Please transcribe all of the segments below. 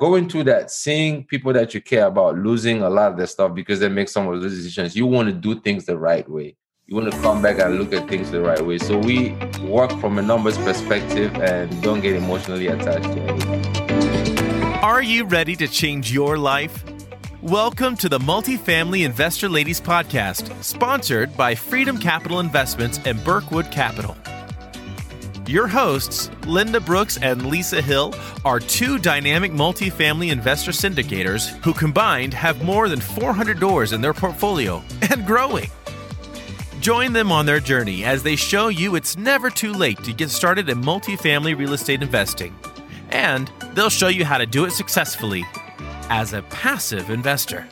going through that, seeing people that you care about losing a lot of their stuff because they make some of those decisions, you want to do things the right way. You want to come back and look at things the right way. So we work from a numbers perspective and don't get emotionally attached to anything. Are you ready to change your life? Welcome to the Multifamily Investor Ladies Podcast, sponsored by Freedom Capital Investments and Burkwood Capital. Your hosts, Linda Brooks and Lisa Hill, are two dynamic multifamily investor syndicators who combined have more than 400 doors in their portfolio and growing. Join them on their journey as they show you it's never too late to get started in multifamily real estate investing. And they'll show you how to do it successfully as a passive investor.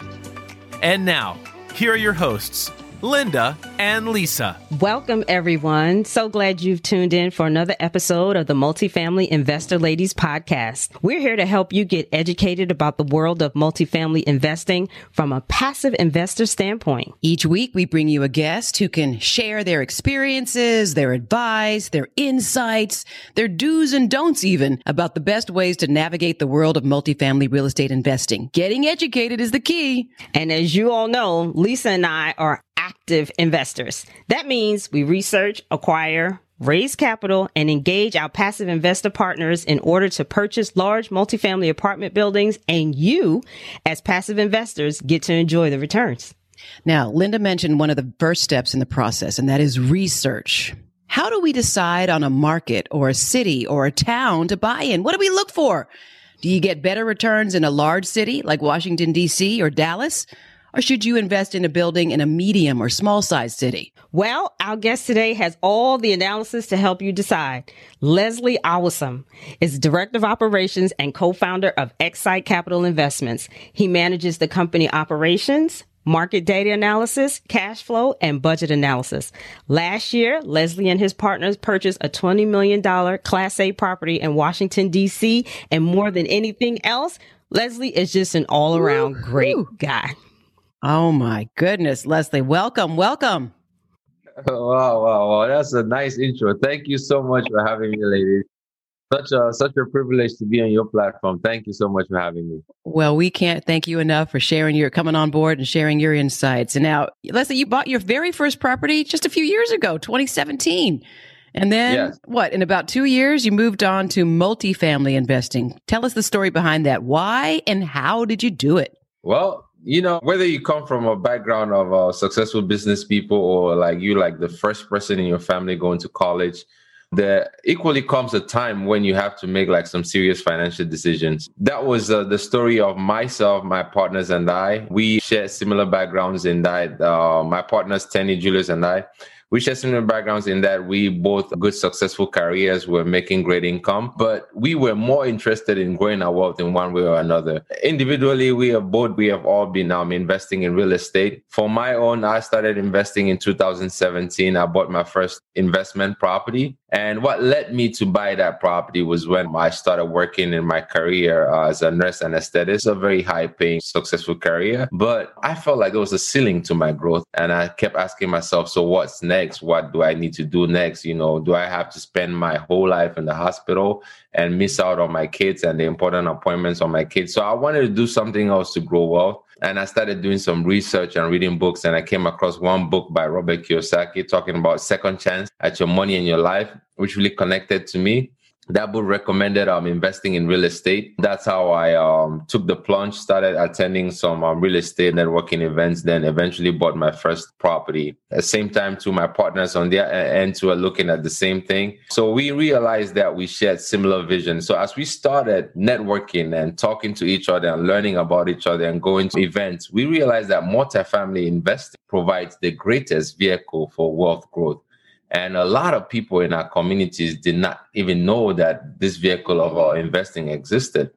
And now, here are your hosts, Linda, and Lisa. Welcome, everyone. So glad you've tuned in for another episode of the Multifamily Investor Ladies podcast. We're here to help you get educated about the world of multifamily investing from a passive investor standpoint. Each week, we bring you a guest who can share their experiences, their advice, their insights, their do's and don'ts, even about the best ways to navigate the world of multifamily real estate investing. Getting educated is the key. And as you all know, Lisa and I are active investors. That means we research, acquire, raise capital, and engage our passive investor partners in order to purchase large multifamily apartment buildings. And you, as passive investors, get to enjoy the returns. Now, Linda mentioned one of the first steps in the process, and that is research. How do we decide on a market or a city or a town to buy in? What do we look for? Do you get better returns in a large city like Washington, D.C. or Dallas? Or should you invest in a building in a medium or small sized city? Well, our guest today has all the analysis to help you decide. Leslie Awesome is Director of Operations and co-founder of Xsite Capital Investments. He manages the company operations, market data analysis, cash flow, and budget analysis. Last year, Leslie and his partners purchased a $20 million Class A property in Washington, D.C. And more than anything else, Leslie is just an all around great guy. Oh my goodness, Leslie, welcome, welcome. Wow, wow, wow. That's a nice intro. Thank you so much for having me, ladies. Such a such a privilege to be on your platform. Thank you so much for having me. Well, we can't thank you enough for sharing your coming on board and sharing your insights. And now, Leslie, you bought your very first property just a few years ago, 2017. And then yes. what? In about two years, you moved on to multifamily investing. Tell us the story behind that. Why and how did you do it? Well, you know, whether you come from a background of uh, successful business people or like you, like the first person in your family going to college, there equally comes a time when you have to make like some serious financial decisions. That was uh, the story of myself, my partners, and I. We share similar backgrounds in that. Uh, my partners, Tenny, Julius, and I we share similar backgrounds in that we both good successful careers were making great income but we were more interested in growing our wealth in one way or another individually we have both we have all been um, investing in real estate for my own i started investing in 2017 i bought my first investment property and what led me to buy that property was when I started working in my career uh, as a nurse anesthetist, a very high paying, successful career. But I felt like there was a ceiling to my growth. And I kept asking myself, so what's next? What do I need to do next? You know, do I have to spend my whole life in the hospital and miss out on my kids and the important appointments on my kids? So I wanted to do something else to grow wealth. And I started doing some research and reading books. And I came across one book by Robert Kiyosaki talking about second chance at your money and your life, which really connected to me that book recommended um investing in real estate. That's how I um took the plunge, started attending some um, real estate networking events, then eventually bought my first property. At the same time, to my partners on their end are looking at the same thing. So we realized that we shared similar vision. So as we started networking and talking to each other and learning about each other and going to events, we realized that multifamily investing provides the greatest vehicle for wealth growth. And a lot of people in our communities did not even know that this vehicle of uh, investing existed.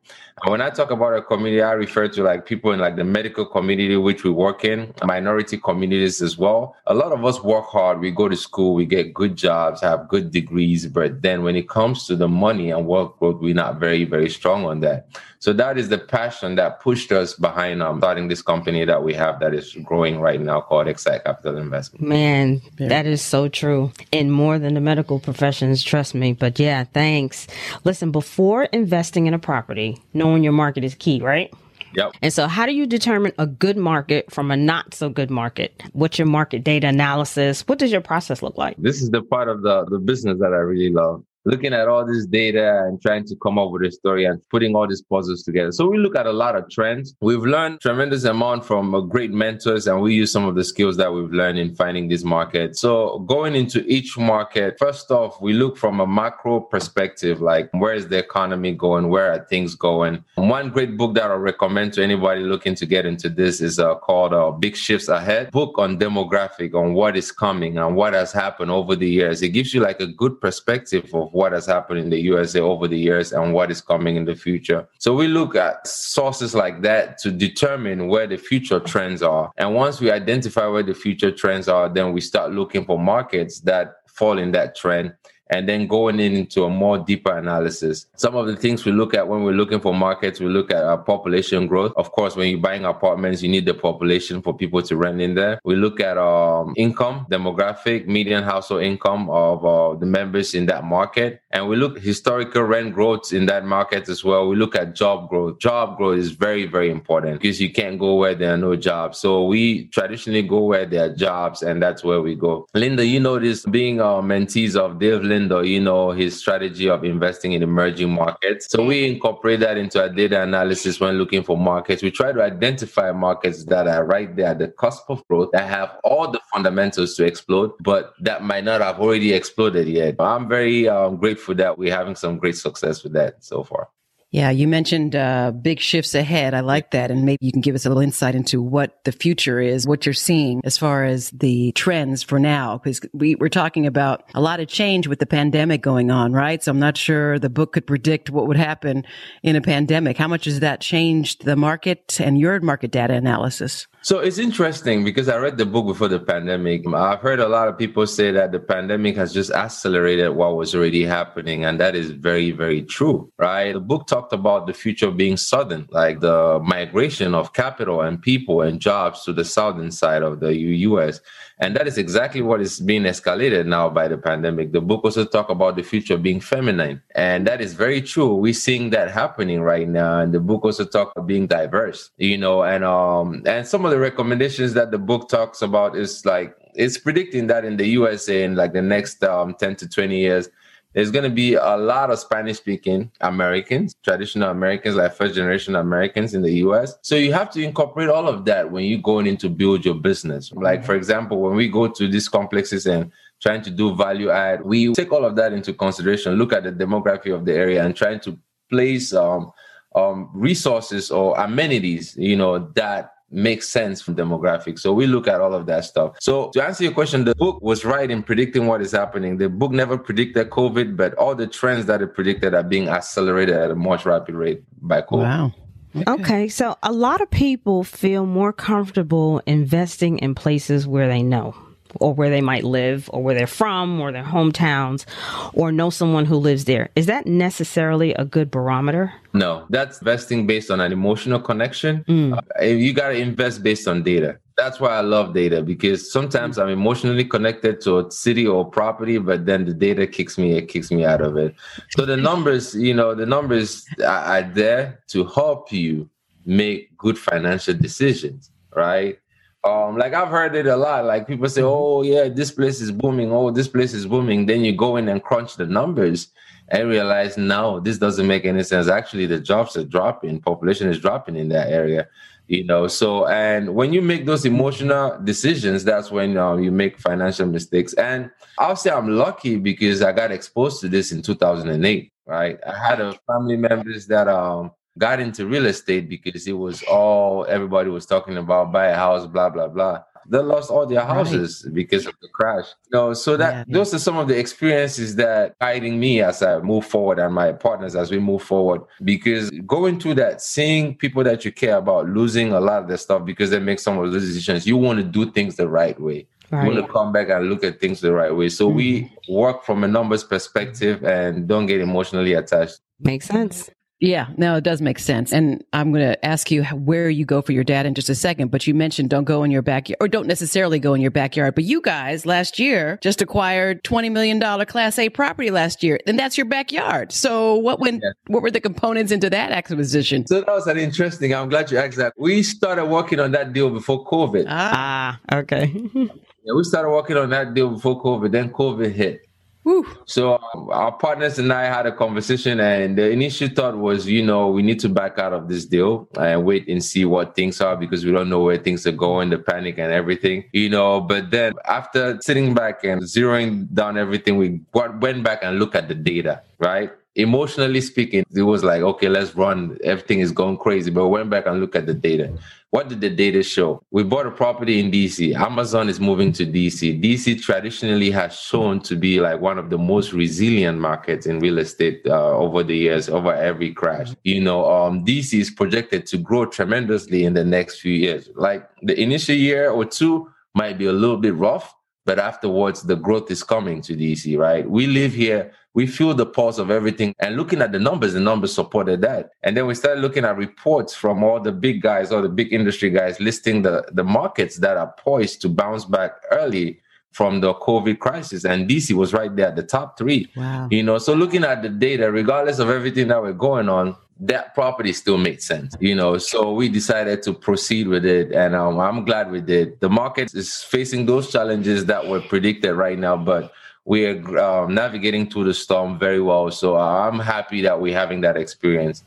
And when I talk about a community, I refer to like people in like the medical community, which we work in, minority communities as well. A lot of us work hard. We go to school, we get good jobs, have good degrees. But then when it comes to the money and wealth growth, we're not very, very strong on that. So that is the passion that pushed us behind um, starting this company that we have that is growing right now called Xsite Capital Investment. Man, that is so true. In more than the medical professions, trust me. But yeah, thanks. Listen, before investing in a property, knowing your market is key, right? Yep. And so, how do you determine a good market from a not so good market? What's your market data analysis? What does your process look like? This is the part of the, the business that I really love looking at all this data and trying to come up with a story and putting all these puzzles together. So we look at a lot of trends. We've learned tremendous amount from great mentors and we use some of the skills that we've learned in finding this market. So going into each market, first off, we look from a macro perspective, like where is the economy going? Where are things going? One great book that I recommend to anybody looking to get into this is uh, called uh, Big Shifts Ahead, book on demographic, on what is coming and what has happened over the years. It gives you like a good perspective of what has happened in the USA over the years and what is coming in the future. So we look at sources like that to determine where the future trends are. And once we identify where the future trends are, then we start looking for markets that fall in that trend and then going into a more deeper analysis. Some of the things we look at when we're looking for markets, we look at our population growth. Of course, when you're buying apartments, you need the population for people to rent in there. We look at um, income, demographic, median household income of uh, the members in that market. And we look historical rent growth in that market as well. We look at job growth. Job growth is very, very important because you can't go where there are no jobs. So we traditionally go where there are jobs, and that's where we go. Linda, you know this being our mentees of Dave Lindahl you know, his strategy of investing in emerging markets. So we incorporate that into our data analysis when looking for markets. We try to identify markets that are right there at the cusp of growth, that have all the fundamentals to explode, but that might not have already exploded yet. I'm very um, grateful that we're having some great success with that so far. Yeah, you mentioned uh, big shifts ahead. I like that. And maybe you can give us a little insight into what the future is, what you're seeing as far as the trends for now. Because we, we're talking about a lot of change with the pandemic going on, right? So I'm not sure the book could predict what would happen in a pandemic. How much has that changed the market and your market data analysis? So it's interesting because I read the book before the pandemic. I've heard a lot of people say that the pandemic has just accelerated what was already happening. And that is very, very true, right? The book talked about the future being southern, like the migration of capital and people and jobs to the southern side of the US. And that is exactly what is being escalated now by the pandemic. The book also talk about the future being feminine. And that is very true. We're seeing that happening right now. And the book also talk about being diverse, you know, and um and some of the recommendations that the book talks about is like it's predicting that in the USA in like the next um 10 to 20 years, there's going to be a lot of Spanish speaking Americans, traditional Americans, like first generation Americans in the US. So you have to incorporate all of that when you're going in to build your business. Like, for example, when we go to these complexes and trying to do value add, we take all of that into consideration, look at the demography of the area and trying to place um, um, resources or amenities, you know, that makes sense from demographics. So we look at all of that stuff. So to answer your question, the book was right in predicting what is happening. The book never predicted COVID, but all the trends that it predicted are being accelerated at a much rapid rate by COVID. Wow. Okay. okay. so a lot of people feel more comfortable investing in places where they know or where they might live or where they're from or their hometowns or know someone who lives there. Is that necessarily a good barometer? No, that's investing based on an emotional connection. Mm. Uh, you got to invest based on data. That's why I love data because sometimes I'm emotionally connected to a city or property, but then the data kicks me, it kicks me out of it. So the numbers, you know, the numbers are there to help you make good financial decisions, right? Um, like I've heard it a lot. Like people say, mm-hmm. "Oh yeah, this place is booming. Oh, this place is booming." Then you go in and crunch the numbers and realize, no, this doesn't make any sense. Actually, the jobs are dropping, population is dropping in that area. You know, so and when you make those emotional decisions, that's when um, you make financial mistakes. And I'll say I'm lucky because I got exposed to this in 2008. Right, I had a family members that um got into real estate because it was all everybody was talking about buy a house, blah blah blah. They lost all their houses right. because of the crash. You know, so that yeah, yeah. those are some of the experiences that guiding me as I move forward and my partners as we move forward. Because going through that, seeing people that you care about losing a lot of their stuff because they make some of those decisions, you want to do things the right way. Right. We want to come back and look at things the right way. So mm-hmm. we work from a numbers perspective and don't get emotionally attached. Makes sense. Yeah, no, it does make sense. And I'm going to ask you where you go for your dad in just a second, but you mentioned don't go in your backyard or don't necessarily go in your backyard. But you guys last year just acquired $20 million class A property last year, and that's your backyard. So what went, yeah. what were the components into that acquisition? So that was an interesting, I'm glad you asked that. We started working on that deal before COVID. Ah, ah okay. yeah, we started working on that deal before COVID. Then COVID hit. Whew. So our partners and I had a conversation, and the initial thought was, you know, we need to back out of this deal and wait and see what things are because we don't know where things are going, the panic and everything, you know. But then after sitting back and zeroing down everything, we went back and looked at the data, right? Emotionally speaking, it was like, okay, let's run. Everything is going crazy. But we went back and looked at the data. What did the data show? We bought a property in DC. Amazon is moving to DC. DC traditionally has shown to be like one of the most resilient markets in real estate uh, over the years, over every crash. You know, um, DC is projected to grow tremendously in the next few years. Like the initial year or two might be a little bit rough, but afterwards the growth is coming to DC, right? We live here we feel the pulse of everything. And looking at the numbers, the numbers supported that. And then we started looking at reports from all the big guys, all the big industry guys listing the, the markets that are poised to bounce back early from the COVID crisis. And DC was right there at the top three. Wow. You know, so looking at the data, regardless of everything that we're going on, that property still made sense, you know. So we decided to proceed with it, and um, I'm glad we did. The market is facing those challenges that were predicted right now, but we are um, navigating through the storm very well. So uh, I'm happy that we're having that experience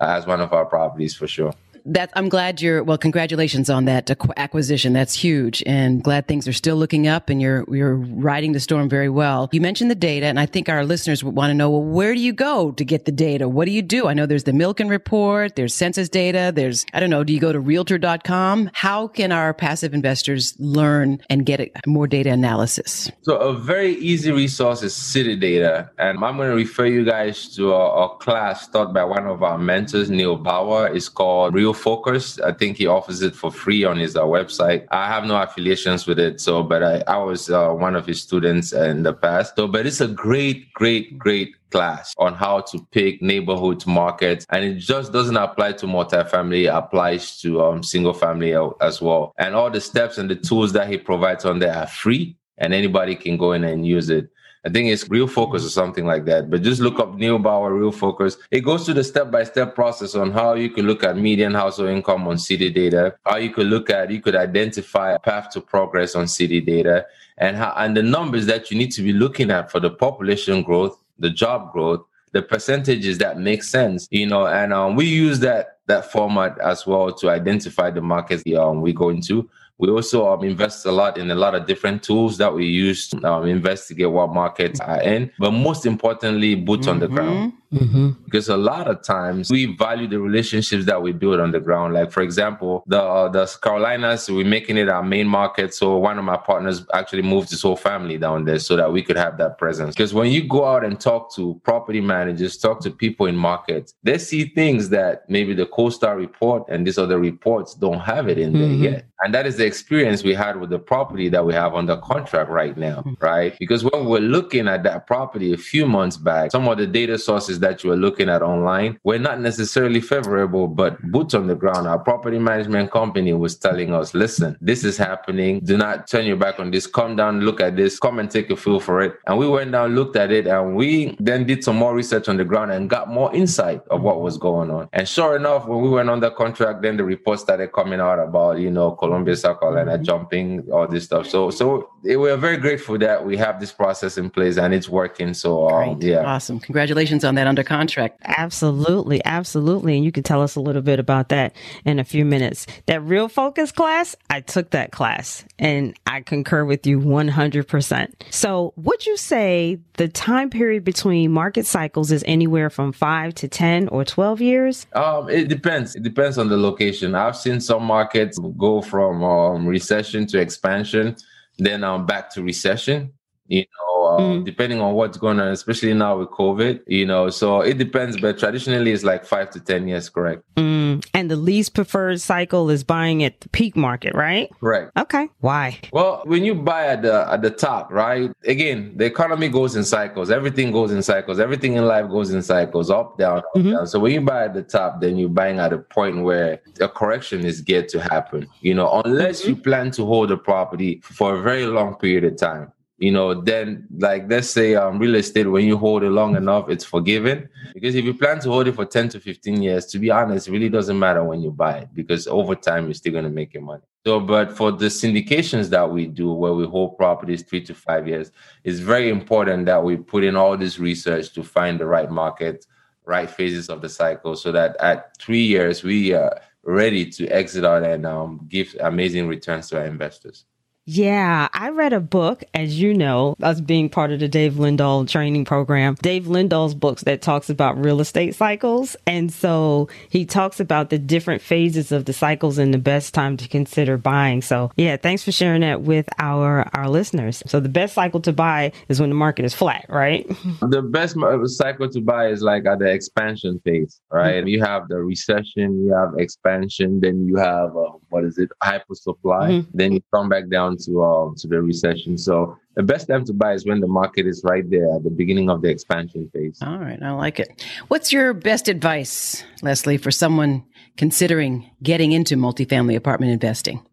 as one of our properties for sure that I'm glad you're well. Congratulations on that acquisition. That's huge, and glad things are still looking up, and you're you're riding the storm very well. You mentioned the data, and I think our listeners would want to know. Well, where do you go to get the data? What do you do? I know there's the Milken report, there's census data, there's I don't know. Do you go to Realtor.com? How can our passive investors learn and get more data analysis? So a very easy resource is City Data, and I'm going to refer you guys to a, a class taught by one of our mentors, Neal Bawa. It's called Real Focus. I think he offers it for free on his uh, website. I have no affiliations with it, so but I, I was uh, one of his students in the past. So, but it's a great, great, great class on how to pick neighborhood markets and it just doesn't apply to multifamily it applies to um, single family as well and all the steps and the tools that he provides on there are free and anybody can go in and use it I think it's Real Focus or something like that. But just look up Neal Bawa Real Focus. It goes through the step by step process on how you could look at median household income on city data, how you could look at, you could identify a path to progress on city data, and how and the numbers that you need to be looking at for the population growth, the job growth, the percentages that make sense, you know, and um, we use that that format as well to identify the markets um, we go into. We also um, invest a lot in a lot of different tools that we use to um, investigate what markets are in. But most importantly, boots mm-hmm. on the mm-hmm. ground. Mm-hmm. Because a lot of times we value the relationships that we build on the ground. Like for example, the uh, the Carolinas, we're making it our main market. So one of my partners actually moved his whole family down there so that we could have that presence. Because when you go out and talk to property managers, talk to people in markets, they see things that maybe the CoStar report and these other reports don't have it in mm-hmm. there yet. And that is the experience we had with the property that we have under contract right now, mm-hmm. right? Because when we're looking at that property a few months back, some of the data sources that you are looking at online were not necessarily favorable, but boots on the ground. Our property management company was telling us, listen, this is happening. Do not turn your back on this. Come down, look at this, come and take a feel for it. And we went down, looked at it, and we then did some more research on the ground and got more insight of what was going on. And sure enough, when we went on the contract, then the reports started coming out about, you know, Columbia, South Carolina mm-hmm. jumping, all this stuff. So so we're very grateful that we have this process in place and it's working. So um, yeah. Awesome. Congratulations on that under contract. Absolutely. Absolutely. And you can tell us a little bit about that in a few minutes. That real focus class, I took that class and I concur with you 100%. So would you say the time period between market cycles is anywhere from five to 10 or 12 years? Um, it depends. It depends on the location. I've seen some markets go from um, recession to expansion, then um, back to recession you know mm. depending on what's going on, especially now with COVID, you know, so it depends. But traditionally, it's like five to 10 years, correct? Mm. And the least preferred cycle is buying at the peak market, right? Right. Okay. Why? Well, when you buy at the at the top, right? Again, the economy goes in cycles. Everything goes in cycles. Everything in life goes in cycles, up, down, up, mm-hmm. down. So when you buy at the top, then you're buying at a point where a correction is yet to happen. You know, unless mm-hmm. you plan to hold the property for a very long period of time you know, then like let's say um real estate, when you hold it long enough, it's forgiven. Because if you plan to hold it for 10 to 15 years, to be honest, it really doesn't matter when you buy it because over time you're still gonna make your money. So, but for the syndications that we do where we hold properties three to five years, it's very important that we put in all this research to find the right market, right phases of the cycle, so that at three years we are ready to exit out and um, give amazing returns to our investors. Yeah, I read a book, as you know, us being part of the Dave Lindahl training program, Dave Lindahl's books that talks about real estate cycles. And so he talks about the different phases of the cycles and the best time to consider buying. So yeah, thanks for sharing that with our, our listeners. So the best cycle to buy is when the market is flat, right? The best cycle to buy is like at the expansion phase, right? Mm-hmm. You have the recession, you have expansion, then you have, uh, what is it, hyper supply, mm-hmm. then you come back down to uh, to the recession. So the best time to buy is when the market is right there at the beginning of the expansion phase. All right, I like it. What's your best advice, Leslie, for someone considering getting into multifamily apartment investing?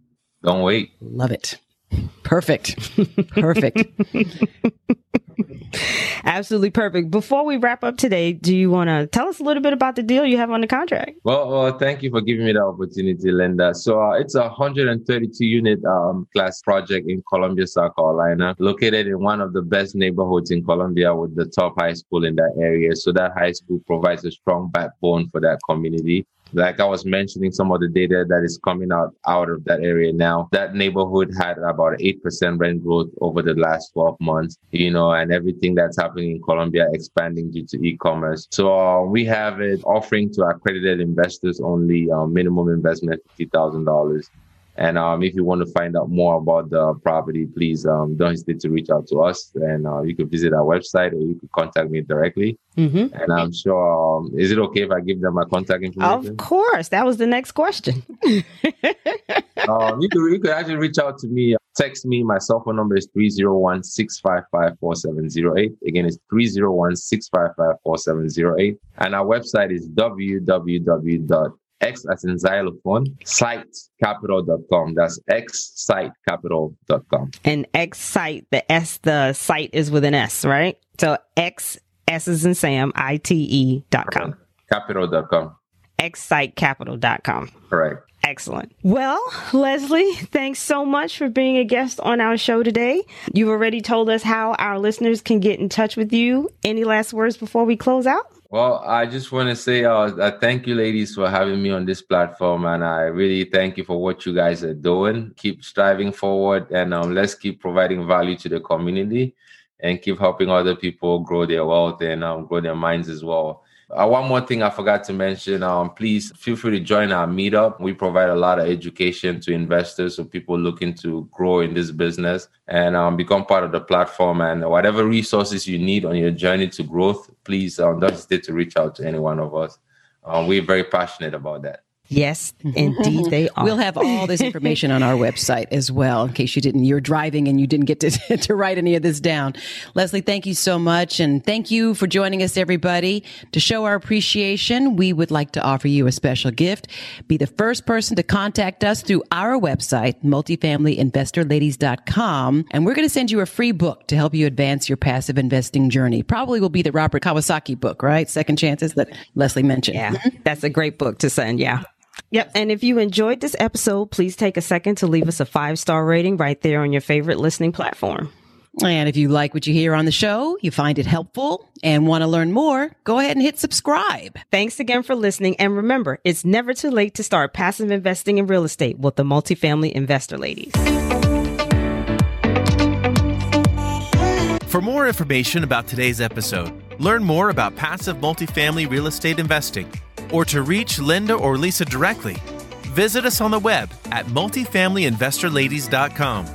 Don't wait. Love it. Perfect. Perfect. Absolutely perfect. Before we wrap up today, do you want to tell us a little bit about the deal you have on the contract? Well, thank you for giving me the opportunity, Linda. So uh, it's a 132 unit um, class project in Columbia, South Carolina, located in one of the best neighborhoods in Columbia with the top high school in that area. So that high school provides a strong backbone for that community like I was mentioning some of the data that is coming out out of that area now. That neighborhood had about 8% rent growth over the last 12 months, you know, and everything that's happening in Columbia expanding due to e-commerce. So uh, we have it offering to accredited investors only uh, minimum investment $50,000 and um, if you want to find out more about the property, please um, don't hesitate to reach out to us. And uh, you can visit our website or you can contact me directly. Mm-hmm. And I'm sure, um, is it okay if I give them my contact information? Of course. That was the next question. um, you, can, you can actually reach out to me. Text me. My cell phone number is 301 655 4708. Again, it's 301 655 4708. And our website is www X as in xylophone, sitecapital.com. That's xsitecapital.com. And X site, the S, the site is with an S, right? So X, S is in Sam, I T E dot com. Capital.com. Xsitecapital.com. Correct. Excellent. Well, Leslie, thanks so much for being a guest on our show today. You've already told us how our listeners can get in touch with you. Any last words before we close out? Well, I just want to say uh, thank you, ladies, for having me on this platform, and I really thank you for what you guys are doing. Keep striving forward, and um, let's keep providing value to the community, and keep helping other people grow their wealth and um, grow their minds as well. Uh, one more thing I forgot to mention. Um, please feel free to join our meetup. We provide a lot of education to investors, so people looking to grow in this business and um, become part of the platform. And whatever resources you need on your journey to growth, please um, don't hesitate to reach out to any one of us. Um, we're very passionate about that. Yes, indeed they are. We'll have all this information on our website as well, in case you didn't, you're driving and you didn't get to, to write any of this down. Leslie, thank you so much. And thank you for joining us, everybody. To show our appreciation, we would like to offer you a special gift. Be the first person to contact us through our website, multifamilyinvestorladies.com. And we're going to send you a free book to help you advance your passive investing journey. Probably will be the Robert Kiyosaki book, right? Second Chances that Leslie mentioned. Yeah, that's a great book to send. Yeah. Yep. And if you enjoyed this episode, please take a second to leave us a five star rating right there on your favorite listening platform. And if you like what you hear on the show, you find it helpful and want to learn more, go ahead and hit subscribe. Thanks again for listening. And remember, it's never too late to start passive investing in real estate with the multifamily investor ladies. For more information about today's episode, learn more about passive multifamily real estate investing or to reach Linda or Lisa directly, visit us on the web at multifamilyinvestorladies.com.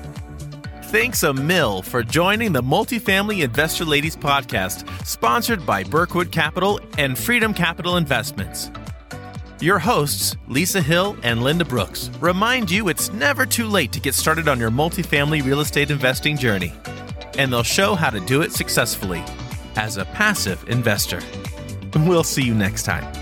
Thanks a mill for joining the Multifamily Investor Ladies podcast, sponsored by Berkwood Capital and Freedom Capital Investments. Your hosts, Lisa Hill and Linda Brooks, remind you it's never too late to get started on your multifamily real estate investing journey. And they'll show how to do it successfully as a passive investor. We'll see you next time.